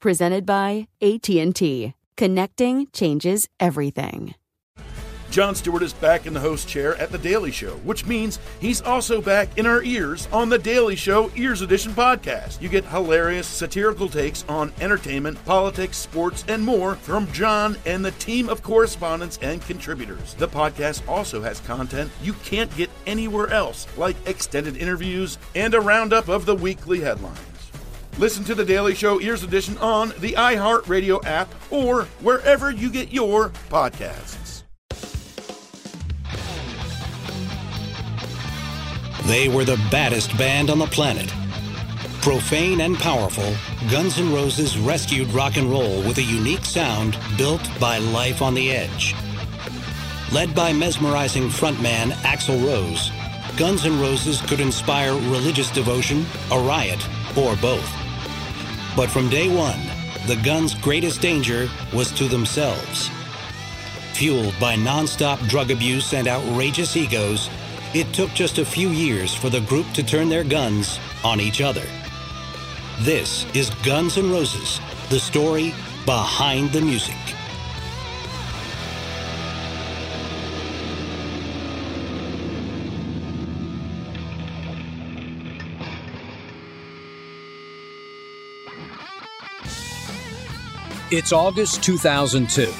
Presented by AT&T. Connecting changes everything. Jon Stewart is back in the host chair at The Daily Show, which means he's also back in our ears on The Daily Show Ears Edition podcast. You get hilarious, satirical takes on entertainment, politics, sports, and more from John and the team of correspondents and contributors. The podcast also has content you can't get anywhere else, like extended interviews and a roundup of the weekly headlines. Listen to The Daily Show Ears Edition on the iHeartRadio app or wherever you get your podcasts. They were the baddest band on the planet. Profane and powerful, Guns N' Roses rescued rock and roll with a unique sound built by life on the edge. Led by mesmerizing frontman Axl Rose, Guns N' Roses could inspire religious devotion, a riot, or both. But from day one, the Guns' greatest danger was to themselves. Fueled by nonstop drug abuse and outrageous egos, it took just a few years for the group to turn their guns on each other. This is Guns N' Roses, the story behind the music. It's August 2002.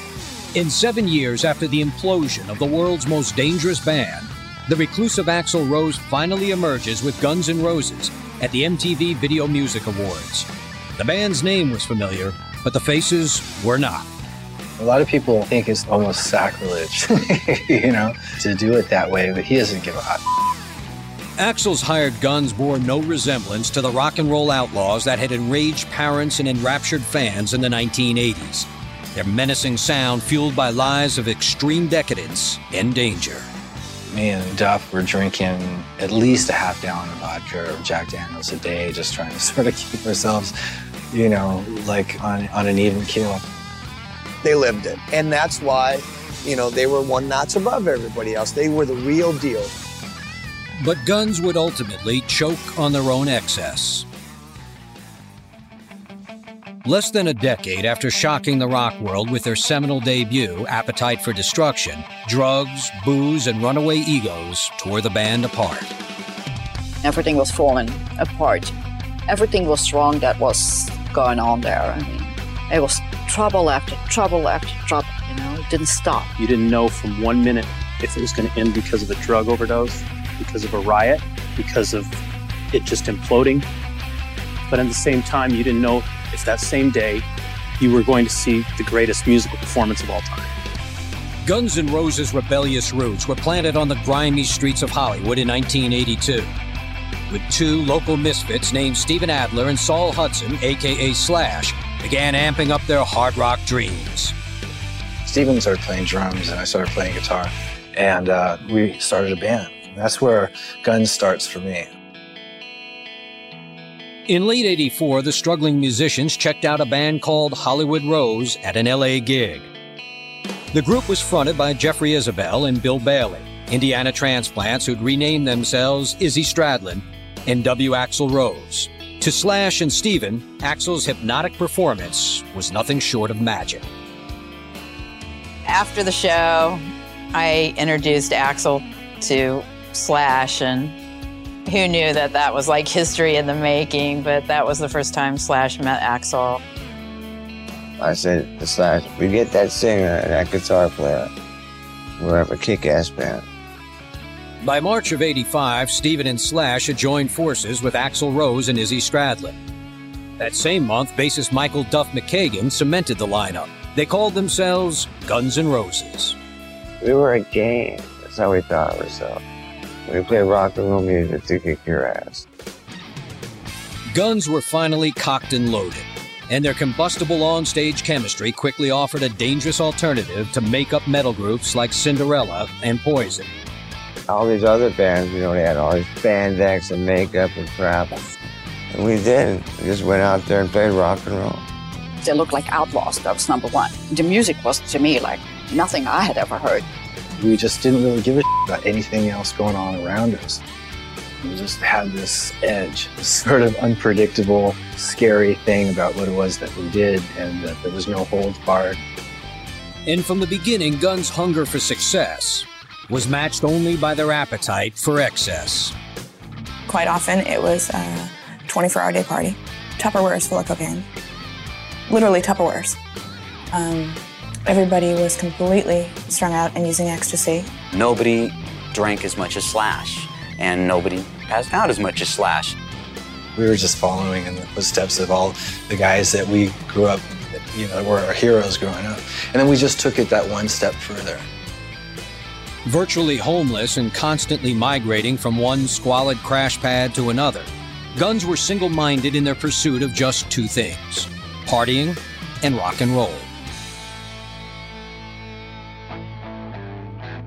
In seven years after the implosion of the world's most dangerous band, the reclusive Axl Rose finally emerges with Guns N' Roses at the MTV Video Music Awards. The band's name was familiar, but the faces were not. A lot of people think it's almost sacrilege, you know, to do it that way, but he doesn't give a hot. Axl's hired guns bore no resemblance to the rock and roll outlaws that had enraged parents and enraptured fans in the 1980s. Their menacing sound fueled by lies of extreme decadence and danger. Me and Duff were drinking at least a half gallon of vodka or Jack Daniels a day, just trying to sort of keep ourselves, you know, like on, on an even keel. They lived it. And that's why, you know, they were one notch above everybody else. They were the real deal. But guns would ultimately choke on their own excess. Less than a decade after shocking the rock world with their seminal debut, Appetite for Destruction, drugs, booze, and runaway egos tore the band apart. Everything was falling apart. Everything was wrong that was going on there. I mean, it was trouble after trouble after trouble, you know, it didn't stop. You didn't know from one minute if it was going to end because of a drug overdose, because of a riot, because of it just imploding. But at the same time, you didn't know if that same day you were going to see the greatest musical performance of all time. Guns N' Roses' rebellious roots were planted on the grimy streets of Hollywood in 1982. With two local misfits named Steven Adler and Saul Hudson, aka Slash, began amping up their hard rock dreams. Steven started playing drums and I started playing guitar, and uh, we started a band. That's where Guns starts for me. In late 84, the struggling musicians checked out a band called Hollywood Rose at an LA gig. The group was fronted by Jeffrey Isbell and Bill Bailey, Indiana transplants who'd renamed themselves Izzy Stradlin and W. Axl Rose. To Slash and Steven, Axl's hypnotic performance was nothing short of magic. After the show, I introduced Axl to Slash, and who knew that that was like history in the making, but that was the first time Slash met Axl. I said to Slash, we get that singer and that guitar player. We'll have a kick ass band. By March of 85, Steven and Slash had joined forces with Axl Rose and Izzy Stradlin. That same month, bassist Michael Duff McKagan cemented the lineup. They called themselves Guns N' Roses. We were a gang. That's how we thought of ourselves. We play rock and roll music to kick your ass. Guns were finally cocked and loaded, and their combustible onstage chemistry quickly offered a dangerous alternative to make up metal groups like Cinderella and Poison. All these other bands, you know, they had all these spandex and makeup and crap. And we didn't. We just went out there and played rock and roll. They looked like outlaws, that was number one. The music was, to me, like nothing I had ever heard. We just didn't really give a about anything else going on around us. We just had this edge, this sort of unpredictable, scary thing about what it was that we did, and that there was no hold barred. And from the beginning, Guns' hunger for success was matched only by their appetite for excess. Quite often, it was a 24 hour day party, Tupperwares full of cocaine, literally Tupperwares. Um, everybody was completely strung out and using ecstasy. Nobody drank as much as Slash, and nobody passed out as much as Slash. We were just following in the footsteps of all the guys that we grew up, you know, were our heroes growing up. And then we just took it that one step further. Virtually homeless and constantly migrating from one squalid crash pad to another, Guns were single minded in their pursuit of just two things partying and rock and roll.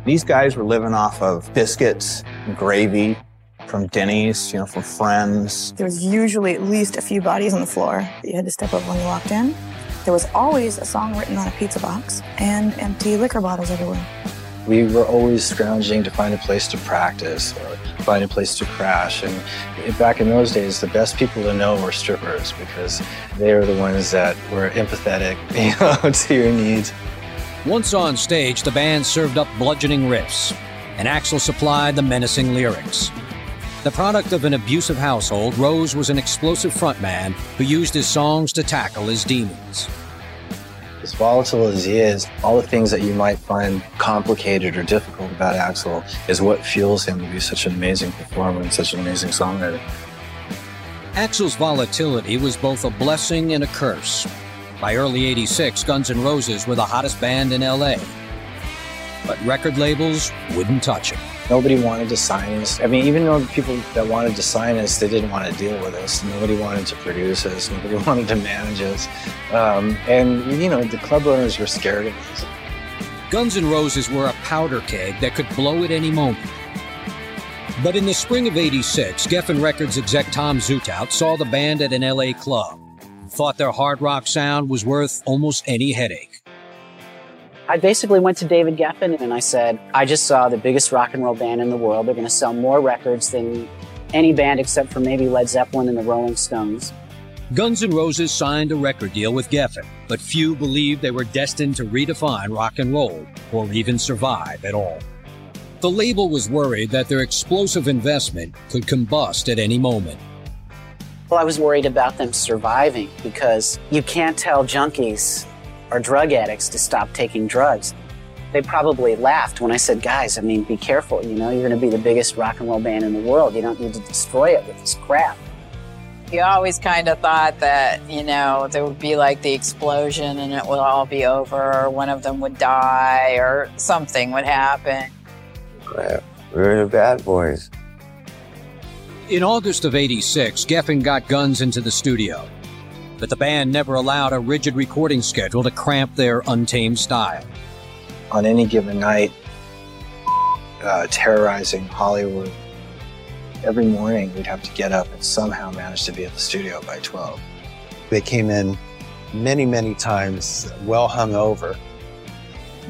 These guys were living off of biscuits, and gravy from Denny's, you know, from friends. There was usually at least a few bodies on the floor that you had to step over when you walked in. There was always a song written on a pizza box and empty liquor bottles everywhere. We were always scrounging to find a place to practice or find a place to crash. And back in those days, the best people to know were strippers because they were the ones that were empathetic you know, to your needs. Once on stage, the band served up bludgeoning riffs, and Axl supplied the menacing lyrics. The product of an abusive household, Rose was an explosive frontman who used his songs to tackle his demons. As volatile as he is, all the things that you might find complicated or difficult about Axl is what fuels him to be such an amazing performer and such an amazing songwriter. Axl's volatility was both a blessing and a curse. By early 86, Guns N' Roses were the hottest band in LA. But record labels wouldn't touch him. Nobody wanted to sign us. I mean, even though the people that wanted to sign us, they didn't want to deal with us. Nobody wanted to produce us. Nobody wanted to manage us. Um, and, you know, the club owners were scared of us. Guns N' Roses were a powder keg that could blow at any moment. But in the spring of 86, Geffen Records exec Tom Zutaut saw the band at an LA club thought their hard rock sound was worth almost any headache. I basically went to David Geffen and I said, I just saw the biggest rock and roll band in the world. They're going to sell more records than any band except for maybe Led Zeppelin and the Rolling Stones. Guns N' Roses signed a record deal with Geffen, but few believed they were destined to redefine rock and roll or even survive at all. The label was worried that their explosive investment could combust at any moment. Well, I was worried about them surviving because you can't tell junkies or drug addicts to stop taking drugs. They probably laughed when I said, guys, I mean, be careful. You know, you're going to be the biggest rock and roll band in the world. You don't need to destroy it with this crap. You always kind of thought that, you know, there would be like the explosion and it would all be over, or one of them would die, or something would happen. Crap. We were the bad boys. In August of 86, Geffen got Guns into the studio, but the band never allowed a rigid recording schedule to cramp their untamed style. On any given night, uh, terrorizing Hollywood, every morning we'd have to get up and somehow manage to be at the studio by 12. They came in many, many times well hung over.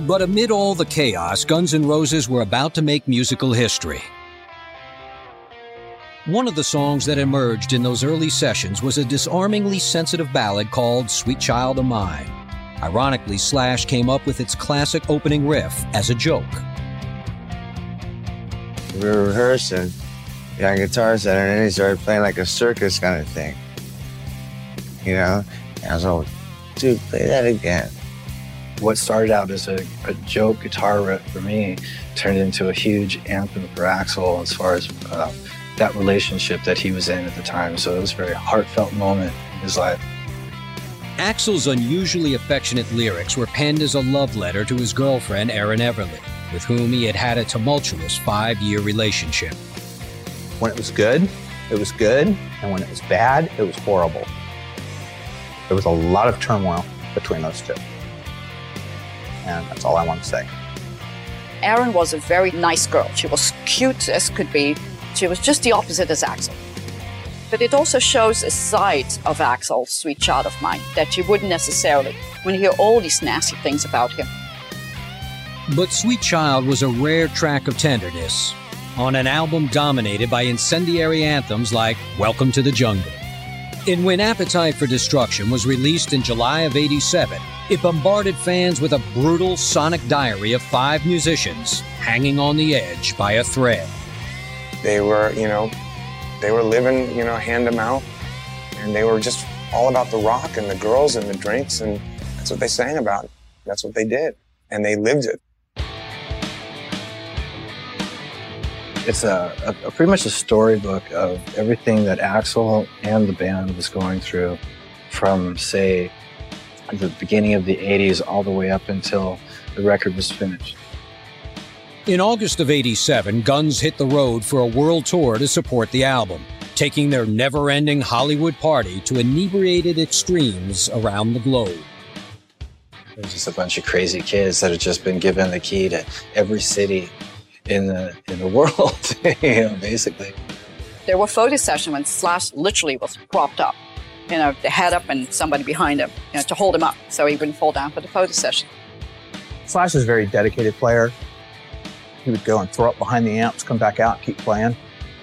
But amid all the chaos, Guns N' Roses were about to make musical history. One of the songs that emerged in those early sessions was a disarmingly sensitive ballad called Sweet Child o' Mine. Ironically, Slash came up with its classic opening riff as a joke. We were rehearsing, got Guitar Center, and then he started playing like a circus kind of thing. You know? And I was like, dude, play that again. What started out as a, a joke guitar riff for me turned into a huge anthem for Axl as far as uh, that relationship that he was in at the time. So it was a very heartfelt moment in his life. Axl's unusually affectionate lyrics were penned as a love letter to his girlfriend, Erin Everly, with whom he had had a tumultuous five year relationship. When it was good, it was good, and when it was bad, it was horrible. There was a lot of turmoil between those two. And that's all I want to say. Erin was a very nice girl. She was cute as could be. She was just the opposite as Axl. But it also shows a side of Axl, sweet child of mine, that you wouldn't necessarily when you hear all these nasty things about him. But Sweet Child was a rare track of tenderness on an album dominated by incendiary anthems like Welcome to the Jungle. And when Appetite for Destruction was released in July of 87, it bombarded fans with a brutal sonic diary of five musicians hanging on the edge by a thread. They were, you know, they were living, you know, hand to mouth, and they were just all about the rock and the girls and the drinks, and that's what they sang about. That's what they did, and they lived it. It's a, a, pretty much a storybook of everything that Axl and the band was going through from, say, the beginning of the 80s all the way up until the record was finished. In August of 87, Guns hit the road for a world tour to support the album, taking their never ending Hollywood party to inebriated extremes around the globe. There's just a bunch of crazy kids that have just been given the key to every city in the in the world, you know, basically. There were photo sessions when Slash literally was propped up, you know, the head up and somebody behind him, you know, to hold him up so he wouldn't fall down for the photo session. Slash is a very dedicated player. He would go and throw up behind the amps, come back out, keep playing.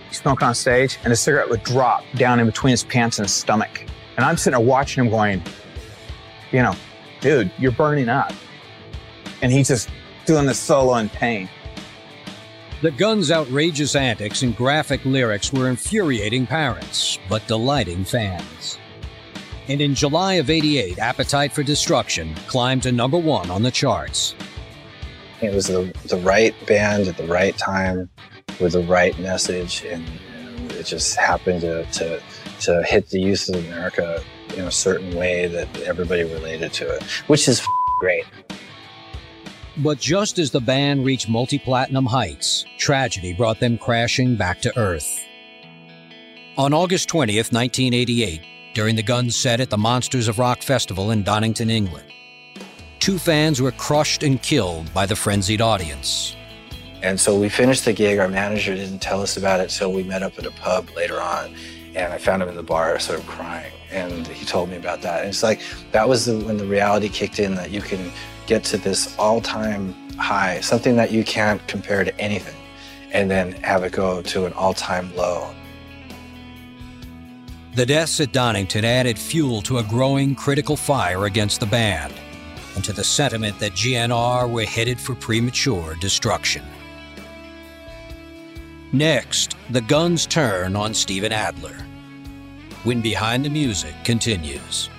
He'd smoke on stage, and his cigarette would drop down in between his pants and his stomach. And I'm sitting there watching him going, you know, dude, you're burning up. And he's just doing this solo in pain. The Guns' outrageous antics and graphic lyrics were infuriating parents, but delighting fans. And in July of 88, Appetite for Destruction climbed to number one on the charts. It was the, the right band at the right time with the right message, and it just happened to, to, to hit the youth of America in a certain way that everybody related to it, which is great. But just as the band reached multi platinum heights, tragedy brought them crashing back to earth. On August 20th, 1988, during the Guns set at the Monsters of Rock Festival in Donington, England, two fans were crushed and killed by the frenzied audience. And so we finished the gig. Our manager didn't tell us about it, so we met up at a pub later on. And I found him in the bar, sort of crying. And he told me about that. And it's like that was the, when the reality kicked in that you can get to this all time high, something that you can't compare to anything, and then have it go to an all time low. The deaths at Donington added fuel to a growing critical fire against the band and to the sentiment that GNR were headed for premature destruction. Next, the guns turn on Steven Adler. When Behind the Music continues.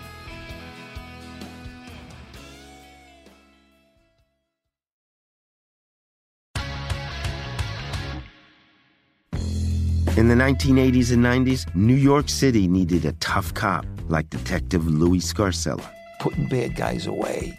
In the 1980s and 90s, New York City needed a tough cop like Detective Louis Scarcella. Putting bad guys away.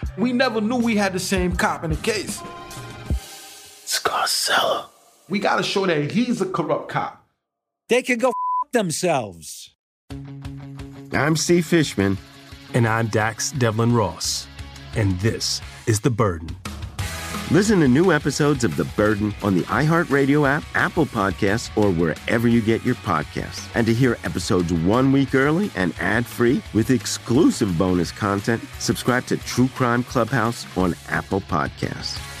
We never knew we had the same cop in the case. Scarcella. We gotta show that he's a corrupt cop. They can go f- themselves. I'm Steve Fishman. And I'm Dax-Devlon Ross. And this is The Burden. Listen to new episodes of The Burden on the iHeartRadio app, Apple Podcasts, or wherever you get your podcasts. And to hear episodes one week early and ad free with exclusive bonus content, subscribe to True Crime Clubhouse on Apple Podcasts.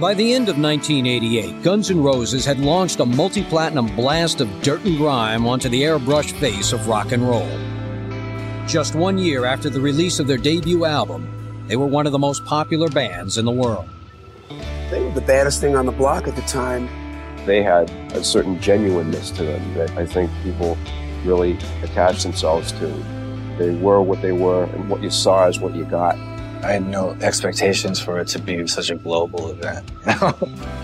By the end of 1988, Guns N' Roses had launched a multi platinum blast of dirt and grime onto the airbrushed face of rock and roll. Just one year after the release of their debut album, they were one of the most popular bands in the world. They were the baddest thing on the block at the time. They had a certain genuineness to them that I think people really attached themselves to. They were what they were, and what you saw is what you got. I had no expectations for it to be such a global event.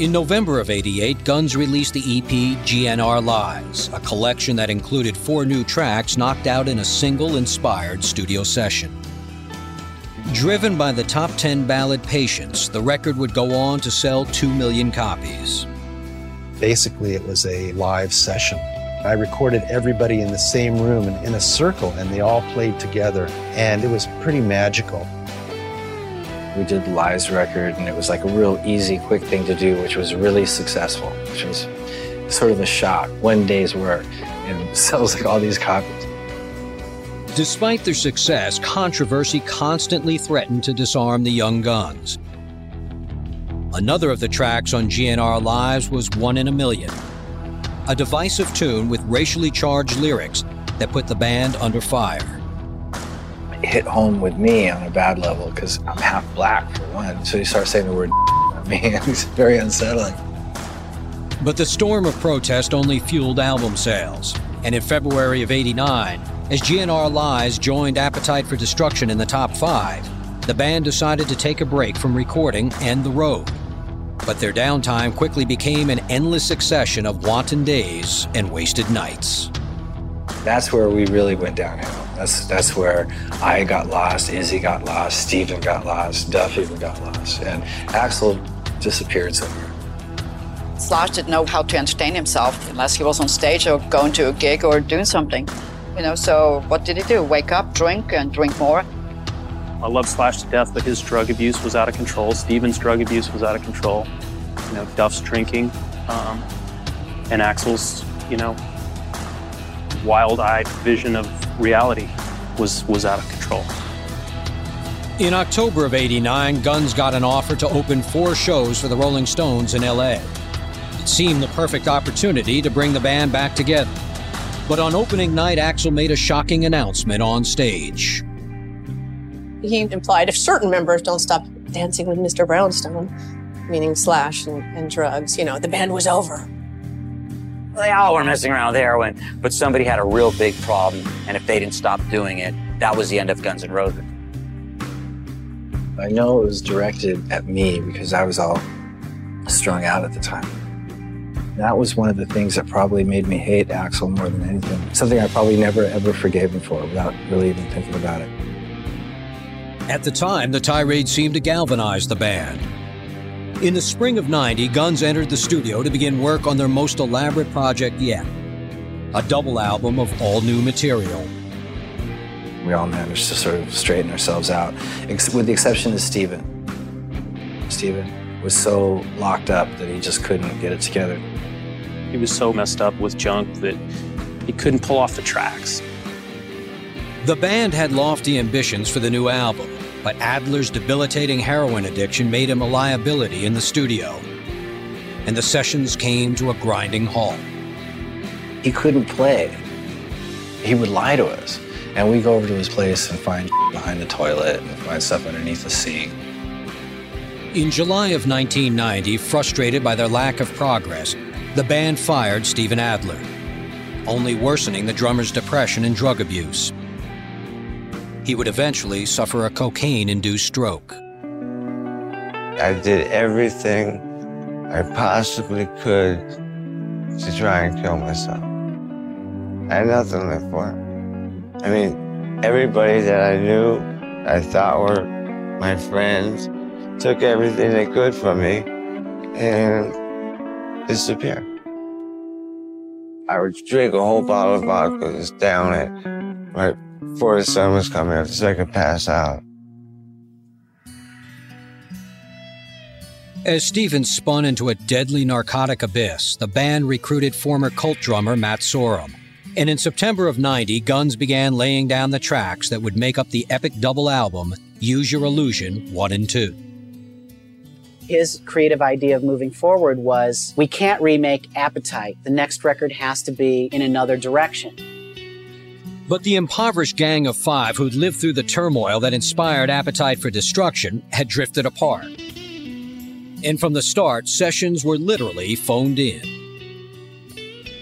In November of 88, Guns released the EP GNR Lies, a collection that included four new tracks knocked out in a single inspired studio session. Driven by the top 10 ballad Patience, the record would go on to sell 2 million copies. Basically, it was a live session. I recorded everybody in the same room and in a circle, and they all played together, and it was pretty magical. We did the Lies record, and it was like a real easy, quick thing to do, which was really successful, which was sort of a shock. One day's work and sells like all these copies. Despite their success, controversy constantly threatened to disarm the young guns. Another of the tracks on GNR Lies was One in a Million, a divisive tune with racially charged lyrics that put the band under fire. It hit home with me on a bad level because I'm half black for one. So you start saying the word at me, it's very unsettling. But the storm of protest only fueled album sales. And in February of 89, as GNR Lies joined Appetite for Destruction in the top five, the band decided to take a break from recording and the road. But their downtime quickly became an endless succession of wanton days and wasted nights. That's where we really went downhill. That's that's where I got lost, Izzy got lost, Steven got lost, Duff even got lost, and Axl disappeared somewhere. Slash didn't know how to entertain himself unless he was on stage or going to a gig or doing something. You know, so what did he do? Wake up, drink, and drink more? I love Slash to death, but his drug abuse was out of control. Steven's drug abuse was out of control. You know, Duff's drinking, um, and Axl's, you know, wild-eyed vision of reality was was out of control. In October of 89, Guns got an offer to open four shows for the Rolling Stones in LA. It seemed the perfect opportunity to bring the band back together. But on opening night, Axl made a shocking announcement on stage. He implied if certain members don't stop dancing with Mr. Brownstone, meaning Slash and, and drugs, you know, the band was over. They all were messing around with heroin, but somebody had a real big problem, and if they didn't stop doing it, that was the end of Guns N' Roses. I know it was directed at me because I was all strung out at the time. That was one of the things that probably made me hate Axl more than anything. Something I probably never ever forgave him for without really even thinking about it. At the time, the tirade seemed to galvanize the band. In the spring of 90, Guns entered the studio to begin work on their most elaborate project yet a double album of all new material. We all managed to sort of straighten ourselves out, ex- with the exception of Steven. Steven was so locked up that he just couldn't get it together. He was so messed up with junk that he couldn't pull off the tracks. The band had lofty ambitions for the new album, but Adler's debilitating heroin addiction made him a liability in the studio. And the sessions came to a grinding halt. He couldn't play. He would lie to us. And we'd go over to his place and find behind the toilet and find stuff underneath the sink. In July of 1990, frustrated by their lack of progress, the band fired Steven Adler, only worsening the drummer's depression and drug abuse. He would eventually suffer a cocaine induced stroke. I did everything I possibly could to try and kill myself. I had nothing live for. I mean, everybody that I knew, I thought were my friends, took everything they could from me and disappeared. I would drink a whole bottle of vodka, just down it, right before the sun was coming up, so I could pass out. As Stevens spun into a deadly narcotic abyss, the band recruited former cult drummer Matt Sorum. And in September of 90, Guns began laying down the tracks that would make up the epic double album, Use Your Illusion 1 and 2. His creative idea of moving forward was we can't remake Appetite. The next record has to be in another direction. But the impoverished gang of five who'd lived through the turmoil that inspired Appetite for Destruction had drifted apart. And from the start, sessions were literally phoned in.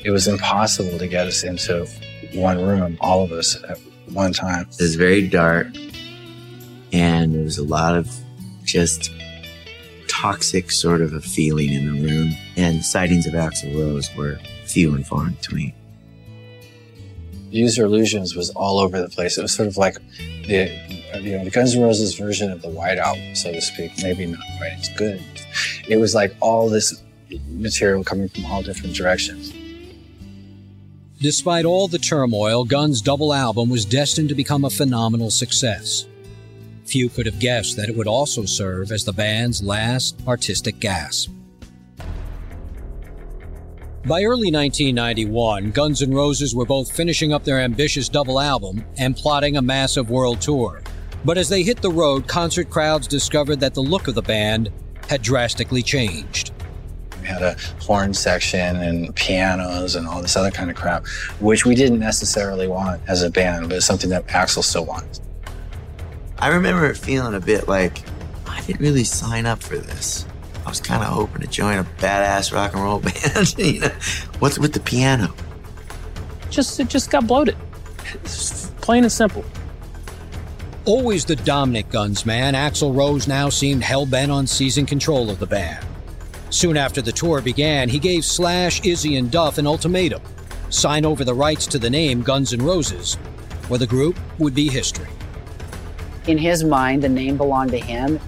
It was impossible to get us into one room, all of us at one time. It was very dark, and there was a lot of just toxic sort of a feeling in the room. And sightings of Axl Rose were few and far between. Use Your Illusions was all over the place. It was sort of like the you know the Guns N' Roses version of the White Album, so to speak. Maybe not quite as good. It was like all this material coming from all different directions. Despite all the turmoil, Guns' double album was destined to become a phenomenal success. Few could have guessed that it would also serve as the band's last artistic gasp. By early 1991, Guns N' Roses were both finishing up their ambitious double album and plotting a massive world tour. But as they hit the road, concert crowds discovered that the look of the band had drastically changed. We had a horn section and pianos and all this other kind of crap, which we didn't necessarily want as a band, but it's something that Axl still wanted. I remember it feeling a bit like I didn't really sign up for this. I was kind of hoping to join a badass rock and roll band. you know, what's with the piano? Just it just got bloated. It's plain and simple. Always the dominant guns man, Axl Rose now seemed hell bent on seizing control of the band. Soon after the tour began, he gave Slash, Izzy, and Duff an ultimatum sign over the rights to the name Guns N' Roses, or the group would be history. In his mind, the name belonged to him,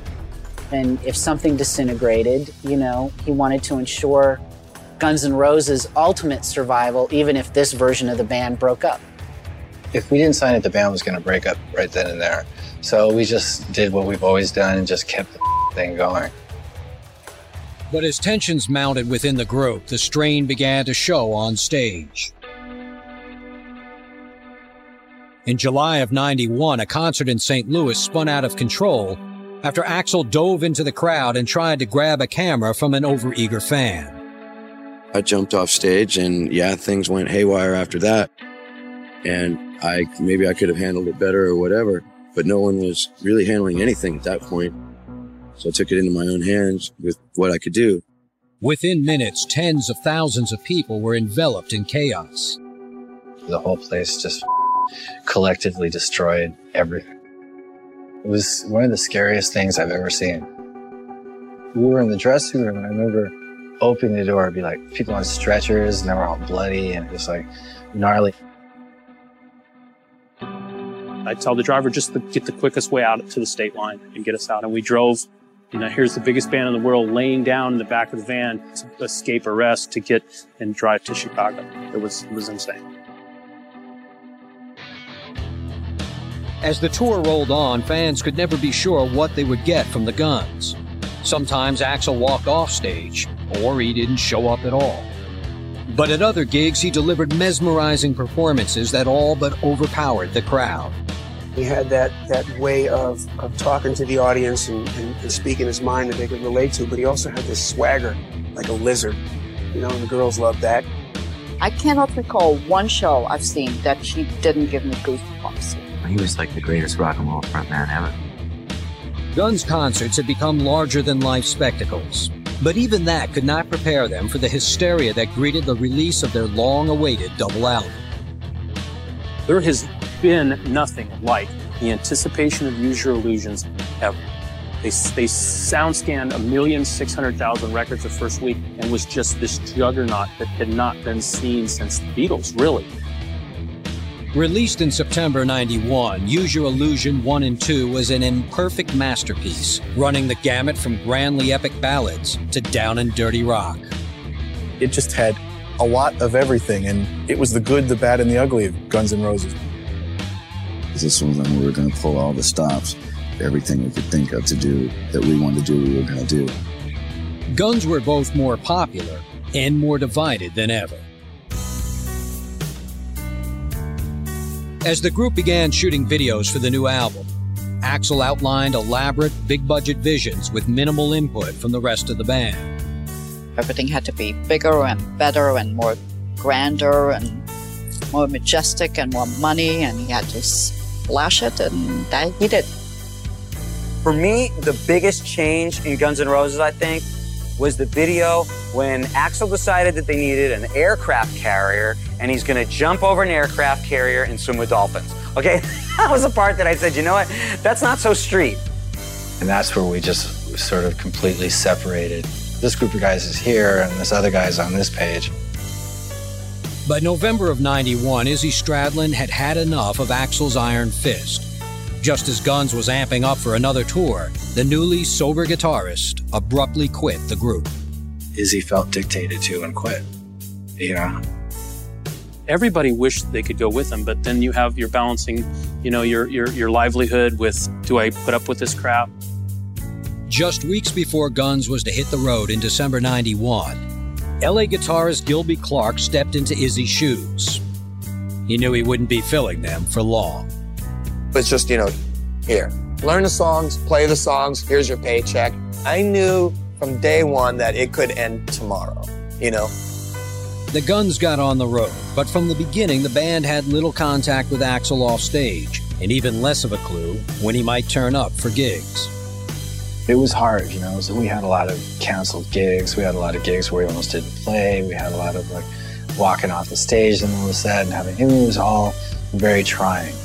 and if something disintegrated, you know, he wanted to ensure Guns N' Roses' ultimate survival, even if this version of the band broke up. If we didn't sign it, the band was going to break up right then and there. So we just did what we've always done and just kept the thing going. But as tensions mounted within the group, the strain began to show on stage. In July of 91, a concert in St. Louis spun out of control after Axl dove into the crowd and tried to grab a camera from an overeager fan. I jumped off stage and yeah, things went haywire after that. And I maybe I could have handled it better or whatever, but no one was really handling anything at that point. So I took it into my own hands with what I could do. Within minutes, tens of thousands of people were enveloped in chaos. The whole place just collectively destroyed everything. It was one of the scariest things I've ever seen. We were in the dressing room, and I remember opening the door, it'd be like people on stretchers, and they were all bloody, and was like gnarly. I tell the driver just to get the quickest way out to the state line and get us out. And we drove. You know, here's the biggest band in the world laying down in the back of the van to escape arrest to get and drive to Chicago. It was it was insane. As the tour rolled on, fans could never be sure what they would get from the guns. Sometimes Axl walked off stage, or he didn't show up at all. But at other gigs, he delivered mesmerizing performances that all but overpowered the crowd. He had that, that way of, of talking to the audience and, and, and speaking his mind that they could relate to, but he also had this swagger like a lizard. You know, and the girls loved that. I cannot recall one show I've seen that she didn't give me goosebumps. He was like the greatest rock and roll frontman ever. Guns concerts had become larger than life spectacles, but even that could not prepare them for the hysteria that greeted the release of their long awaited double album. There has been nothing like the anticipation of Use Your Illusions ever. They, they sound scanned a million six hundred thousand records the first week and was just this juggernaut that had not been seen since the Beatles, really. Released in September 91, Use Your Illusion 1 and 2 was an imperfect masterpiece, running the gamut from grandly epic ballads to down and dirty rock. It just had a lot of everything, and it was the good, the bad, and the ugly of Guns N' Roses. This was when we were going to pull all the stops, everything we could think of to do that we wanted to do, we were going to do. Guns were both more popular and more divided than ever. As the group began shooting videos for the new album, Axl outlined elaborate, big budget visions with minimal input from the rest of the band. Everything had to be bigger and better and more grander and more majestic and more money, and he had to splash it, and that he did. For me, the biggest change in Guns N' Roses, I think, was the video when Axl decided that they needed an aircraft carrier and he's going to jump over an aircraft carrier and swim with dolphins. Okay, that was the part that I said, you know what? That's not so street. And that's where we just sort of completely separated. This group of guys is here, and this other guy's on this page. By November of 91, Izzy Stradlin had had enough of Axl's Iron Fist. Just as Guns was amping up for another tour, the newly sober guitarist abruptly quit the group. Izzy felt dictated to and quit. You know, everybody wished they could go with him, but then you have you're balancing, you know, your your your livelihood with do I put up with this crap? Just weeks before Guns was to hit the road in December 91, LA guitarist Gilby Clarke stepped into Izzy's shoes. He knew he wouldn't be filling them for long. It's just, you know, here, learn the songs, play the songs, here's your paycheck. I knew from day one that it could end tomorrow, you know? The Guns got on the road, but from the beginning, the band had little contact with Axl off stage, and even less of a clue when he might turn up for gigs. It was hard, you know. So we had a lot of canceled gigs. We had a lot of gigs where we almost didn't play. We had a lot of like walking off the stage and all of a sudden having. It was all very trying, you know.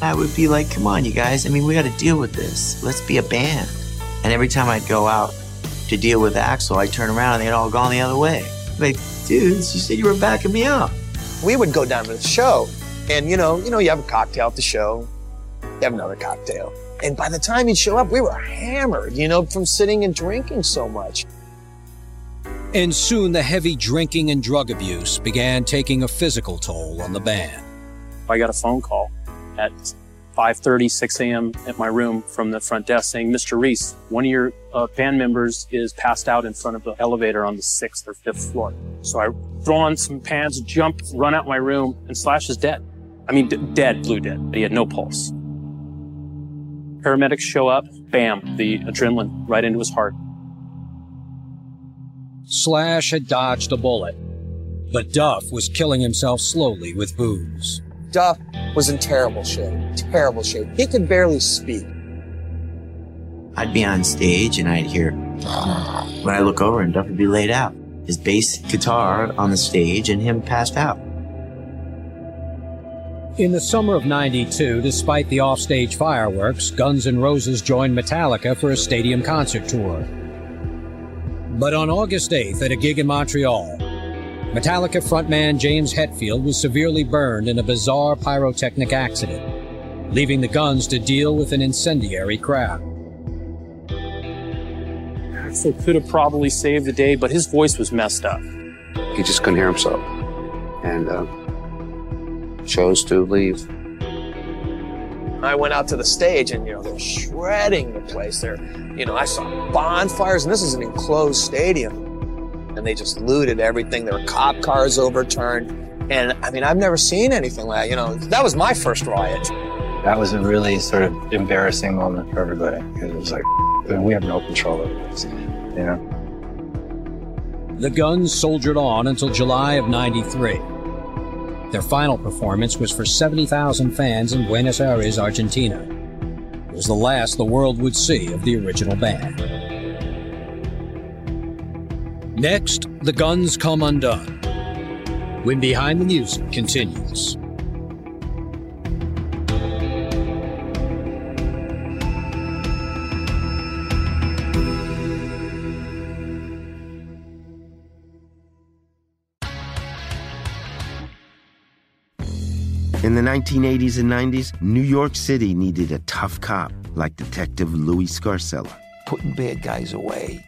I would be like, come on, you guys. I mean, we got to deal with this. Let's be a band. And every time I'd go out to deal with Axl, I'd turn around and they'd all gone the other way. Like, dudes, you said you were backing me up. We would go down to the show, and you know, you know, you have a cocktail at the show, you have another cocktail, and by the time he'd show up, we were hammered, you know, from sitting and drinking so much. And soon the heavy drinking and drug abuse began taking a physical toll on the band. I got a phone call at 5.30, 6 a.m. at my room from the front desk saying, Mr. Reese, one of your uh, band members is passed out in front of the elevator on the sixth or fifth floor. So I throw on some pants, jump, run out my room, and Slash is dead. I mean, d- dead, blue dead. He had no pulse. Paramedics show up, bam, the adrenaline right into his heart. Slash had dodged a bullet, but Duff was killing himself slowly with booze. Duff was in terrible shape, terrible shape. He could barely speak. I'd be on stage and I'd hear, when I look over and Duff would be laid out. His bass guitar on the stage and him passed out. In the summer of 92, despite the offstage fireworks, Guns N' Roses joined Metallica for a stadium concert tour. But on August 8th, at a gig in Montreal, Metallica frontman James Hetfield was severely burned in a bizarre pyrotechnic accident, leaving the Guns to deal with an incendiary crowd. So could have probably saved the day, but his voice was messed up. He just couldn't hear himself and uh, chose to leave. I went out to the stage and, you know, they're shredding the place. They're, you know, I saw bonfires, and this is an enclosed stadium. And they just looted everything. There were cop cars overturned. And I mean, I've never seen anything like that. You know, that was my first riot. That was a really sort of embarrassing moment for everybody because it was like, we have no control over this, you know? The Guns soldiered on until July of 93. Their final performance was for 70,000 fans in Buenos Aires, Argentina. It was the last the world would see of the original band. Next, the Guns come undone. When Behind the Music continues. In the 1980s and 90s, New York City needed a tough cop like Detective Louis Scarcella. Putting bad guys away.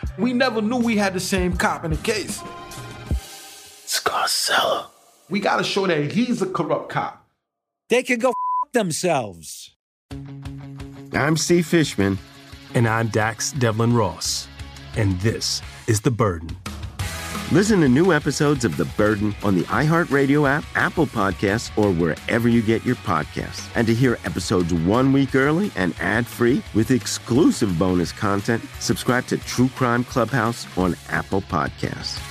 We never knew we had the same cop in the case. Scarcella. We gotta show that he's a corrupt cop. They can go f- themselves. I'm Steve Fishman. And I'm Dax Devlon Ross. And this is The Burden. Listen to new episodes of The Burden on the iHeartRadio app, Apple Podcasts, or wherever you get your podcasts. And to hear episodes one week early and ad free with exclusive bonus content, subscribe to True Crime Clubhouse on Apple Podcasts.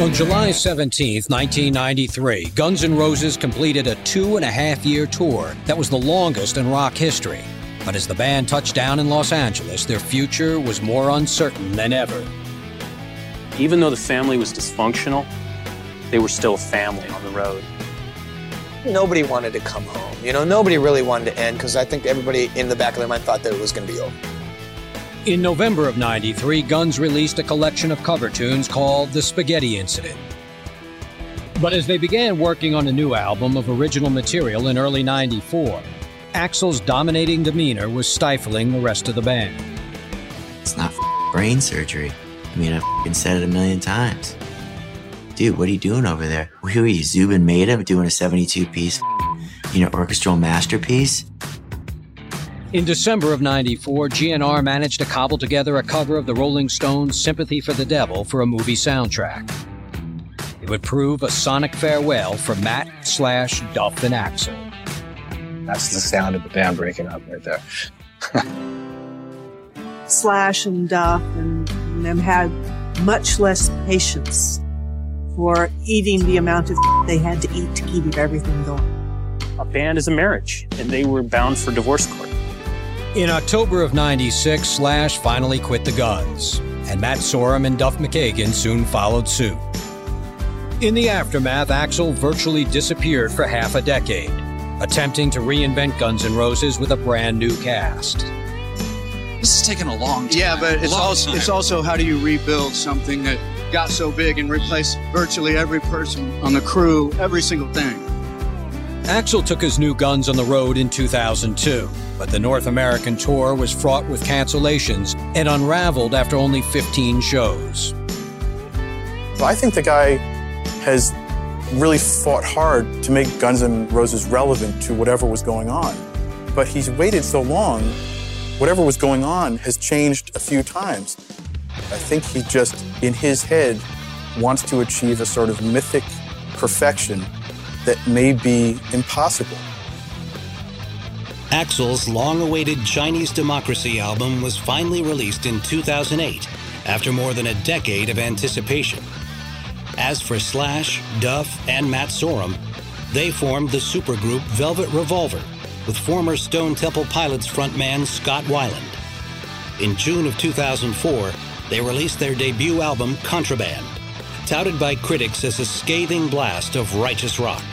On July 17, 1993, Guns N' Roses completed a two and a half year tour that was the longest in rock history. But as the band touched down in Los Angeles, their future was more uncertain than ever. Even though the family was dysfunctional, they were still a family on the road. Nobody wanted to come home. You know, nobody really wanted to end because I think everybody in the back of their mind thought that it was going to be over. In November of 93, Guns released a collection of cover tunes called The Spaghetti Incident. But as they began working on a new album of original material in early 94, Axl's dominating demeanor was stifling the rest of the band. It's not brain surgery. I mean, I've said it a million times. Dude, what are you doing over there? Who are you, Zubin Mehta, doing a 72 piece, you know, orchestral masterpiece? In December of 94, GNR managed to cobble together a cover of the Rolling Stones' Sympathy for the Devil for a movie soundtrack. It would prove a sonic farewell for Matt Slash Duff and Axl. That's the sound of the band breaking up right there. Slash and Duff and them had much less patience for eating the amount of they had to eat to keep everything going. A band is a marriage, and they were bound for divorce court. In October of 96, Slash finally quit the Guns, and Matt Sorum and Duff McKagan soon followed suit. In the aftermath, Axl virtually disappeared for half a decade, attempting to reinvent Guns N' Roses with a brand new cast. This has taken a long time. Yeah, but it's also it's also how do you rebuild something that got so big and replace virtually every person on the crew, every single thing. Axl took his new guns on the road in 2002, but the North American tour was fraught with cancellations and unraveled after only 15 shows. I think the guy has really fought hard to make Guns N' Roses relevant to whatever was going on. But he's waited so long, whatever was going on has changed a few times. I think he just, in his head, wants to achieve a sort of mythic perfection that may be impossible. Axl's long awaited Chinese Democracy album was finally released in 2008 after more than a decade of anticipation. As for Slash, Duff, and Matt Sorum, they formed the supergroup Velvet Revolver with former Stone Temple Pilots frontman Scott Weiland. In June of 2004, they released their debut album Contraband, touted by critics as a scathing blast of righteous rock.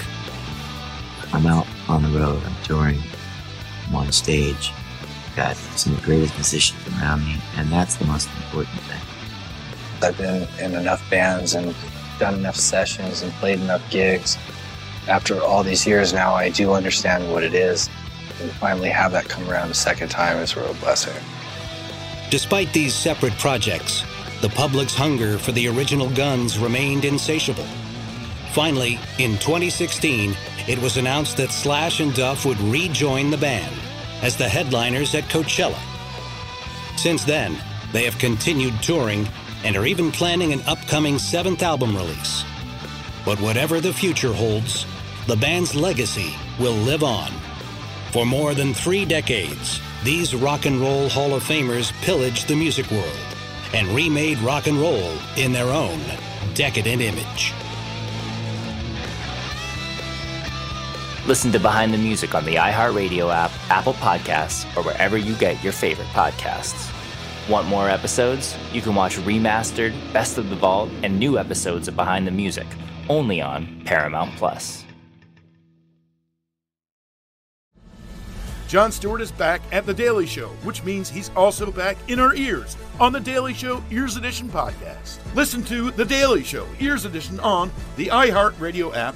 I'm out on the road, I'm touring, I'm on stage, got some of the greatest musicians around me, and that's the most important thing. I've been in enough bands and done enough sessions and played enough gigs. After all these years now, I do understand what it is. And finally have that come around a second time is a real blessing. Despite these separate projects, the public's hunger for the original Guns remained insatiable. Finally, in 2016, it was announced that Slash and Duff would rejoin the band as the headliners at Coachella. Since then, they have continued touring and are even planning an upcoming seventh album release. But whatever the future holds, the band's legacy will live on. For more than three decades, these rock and roll Hall of Famers pillaged the music world and remade rock and roll in their own decadent image. Listen to Behind the Music on the iHeartRadio app, Apple Podcasts, or wherever you get your favorite podcasts. Want more episodes? You can watch remastered, Best of the Vault, and new episodes of Behind the Music only on Paramount Plus. Jon Stewart is back at The Daily Show, which means he's also back in our ears on The Daily Show Ears Edition podcast. Listen to The Daily Show Ears Edition on the iHeartRadio app,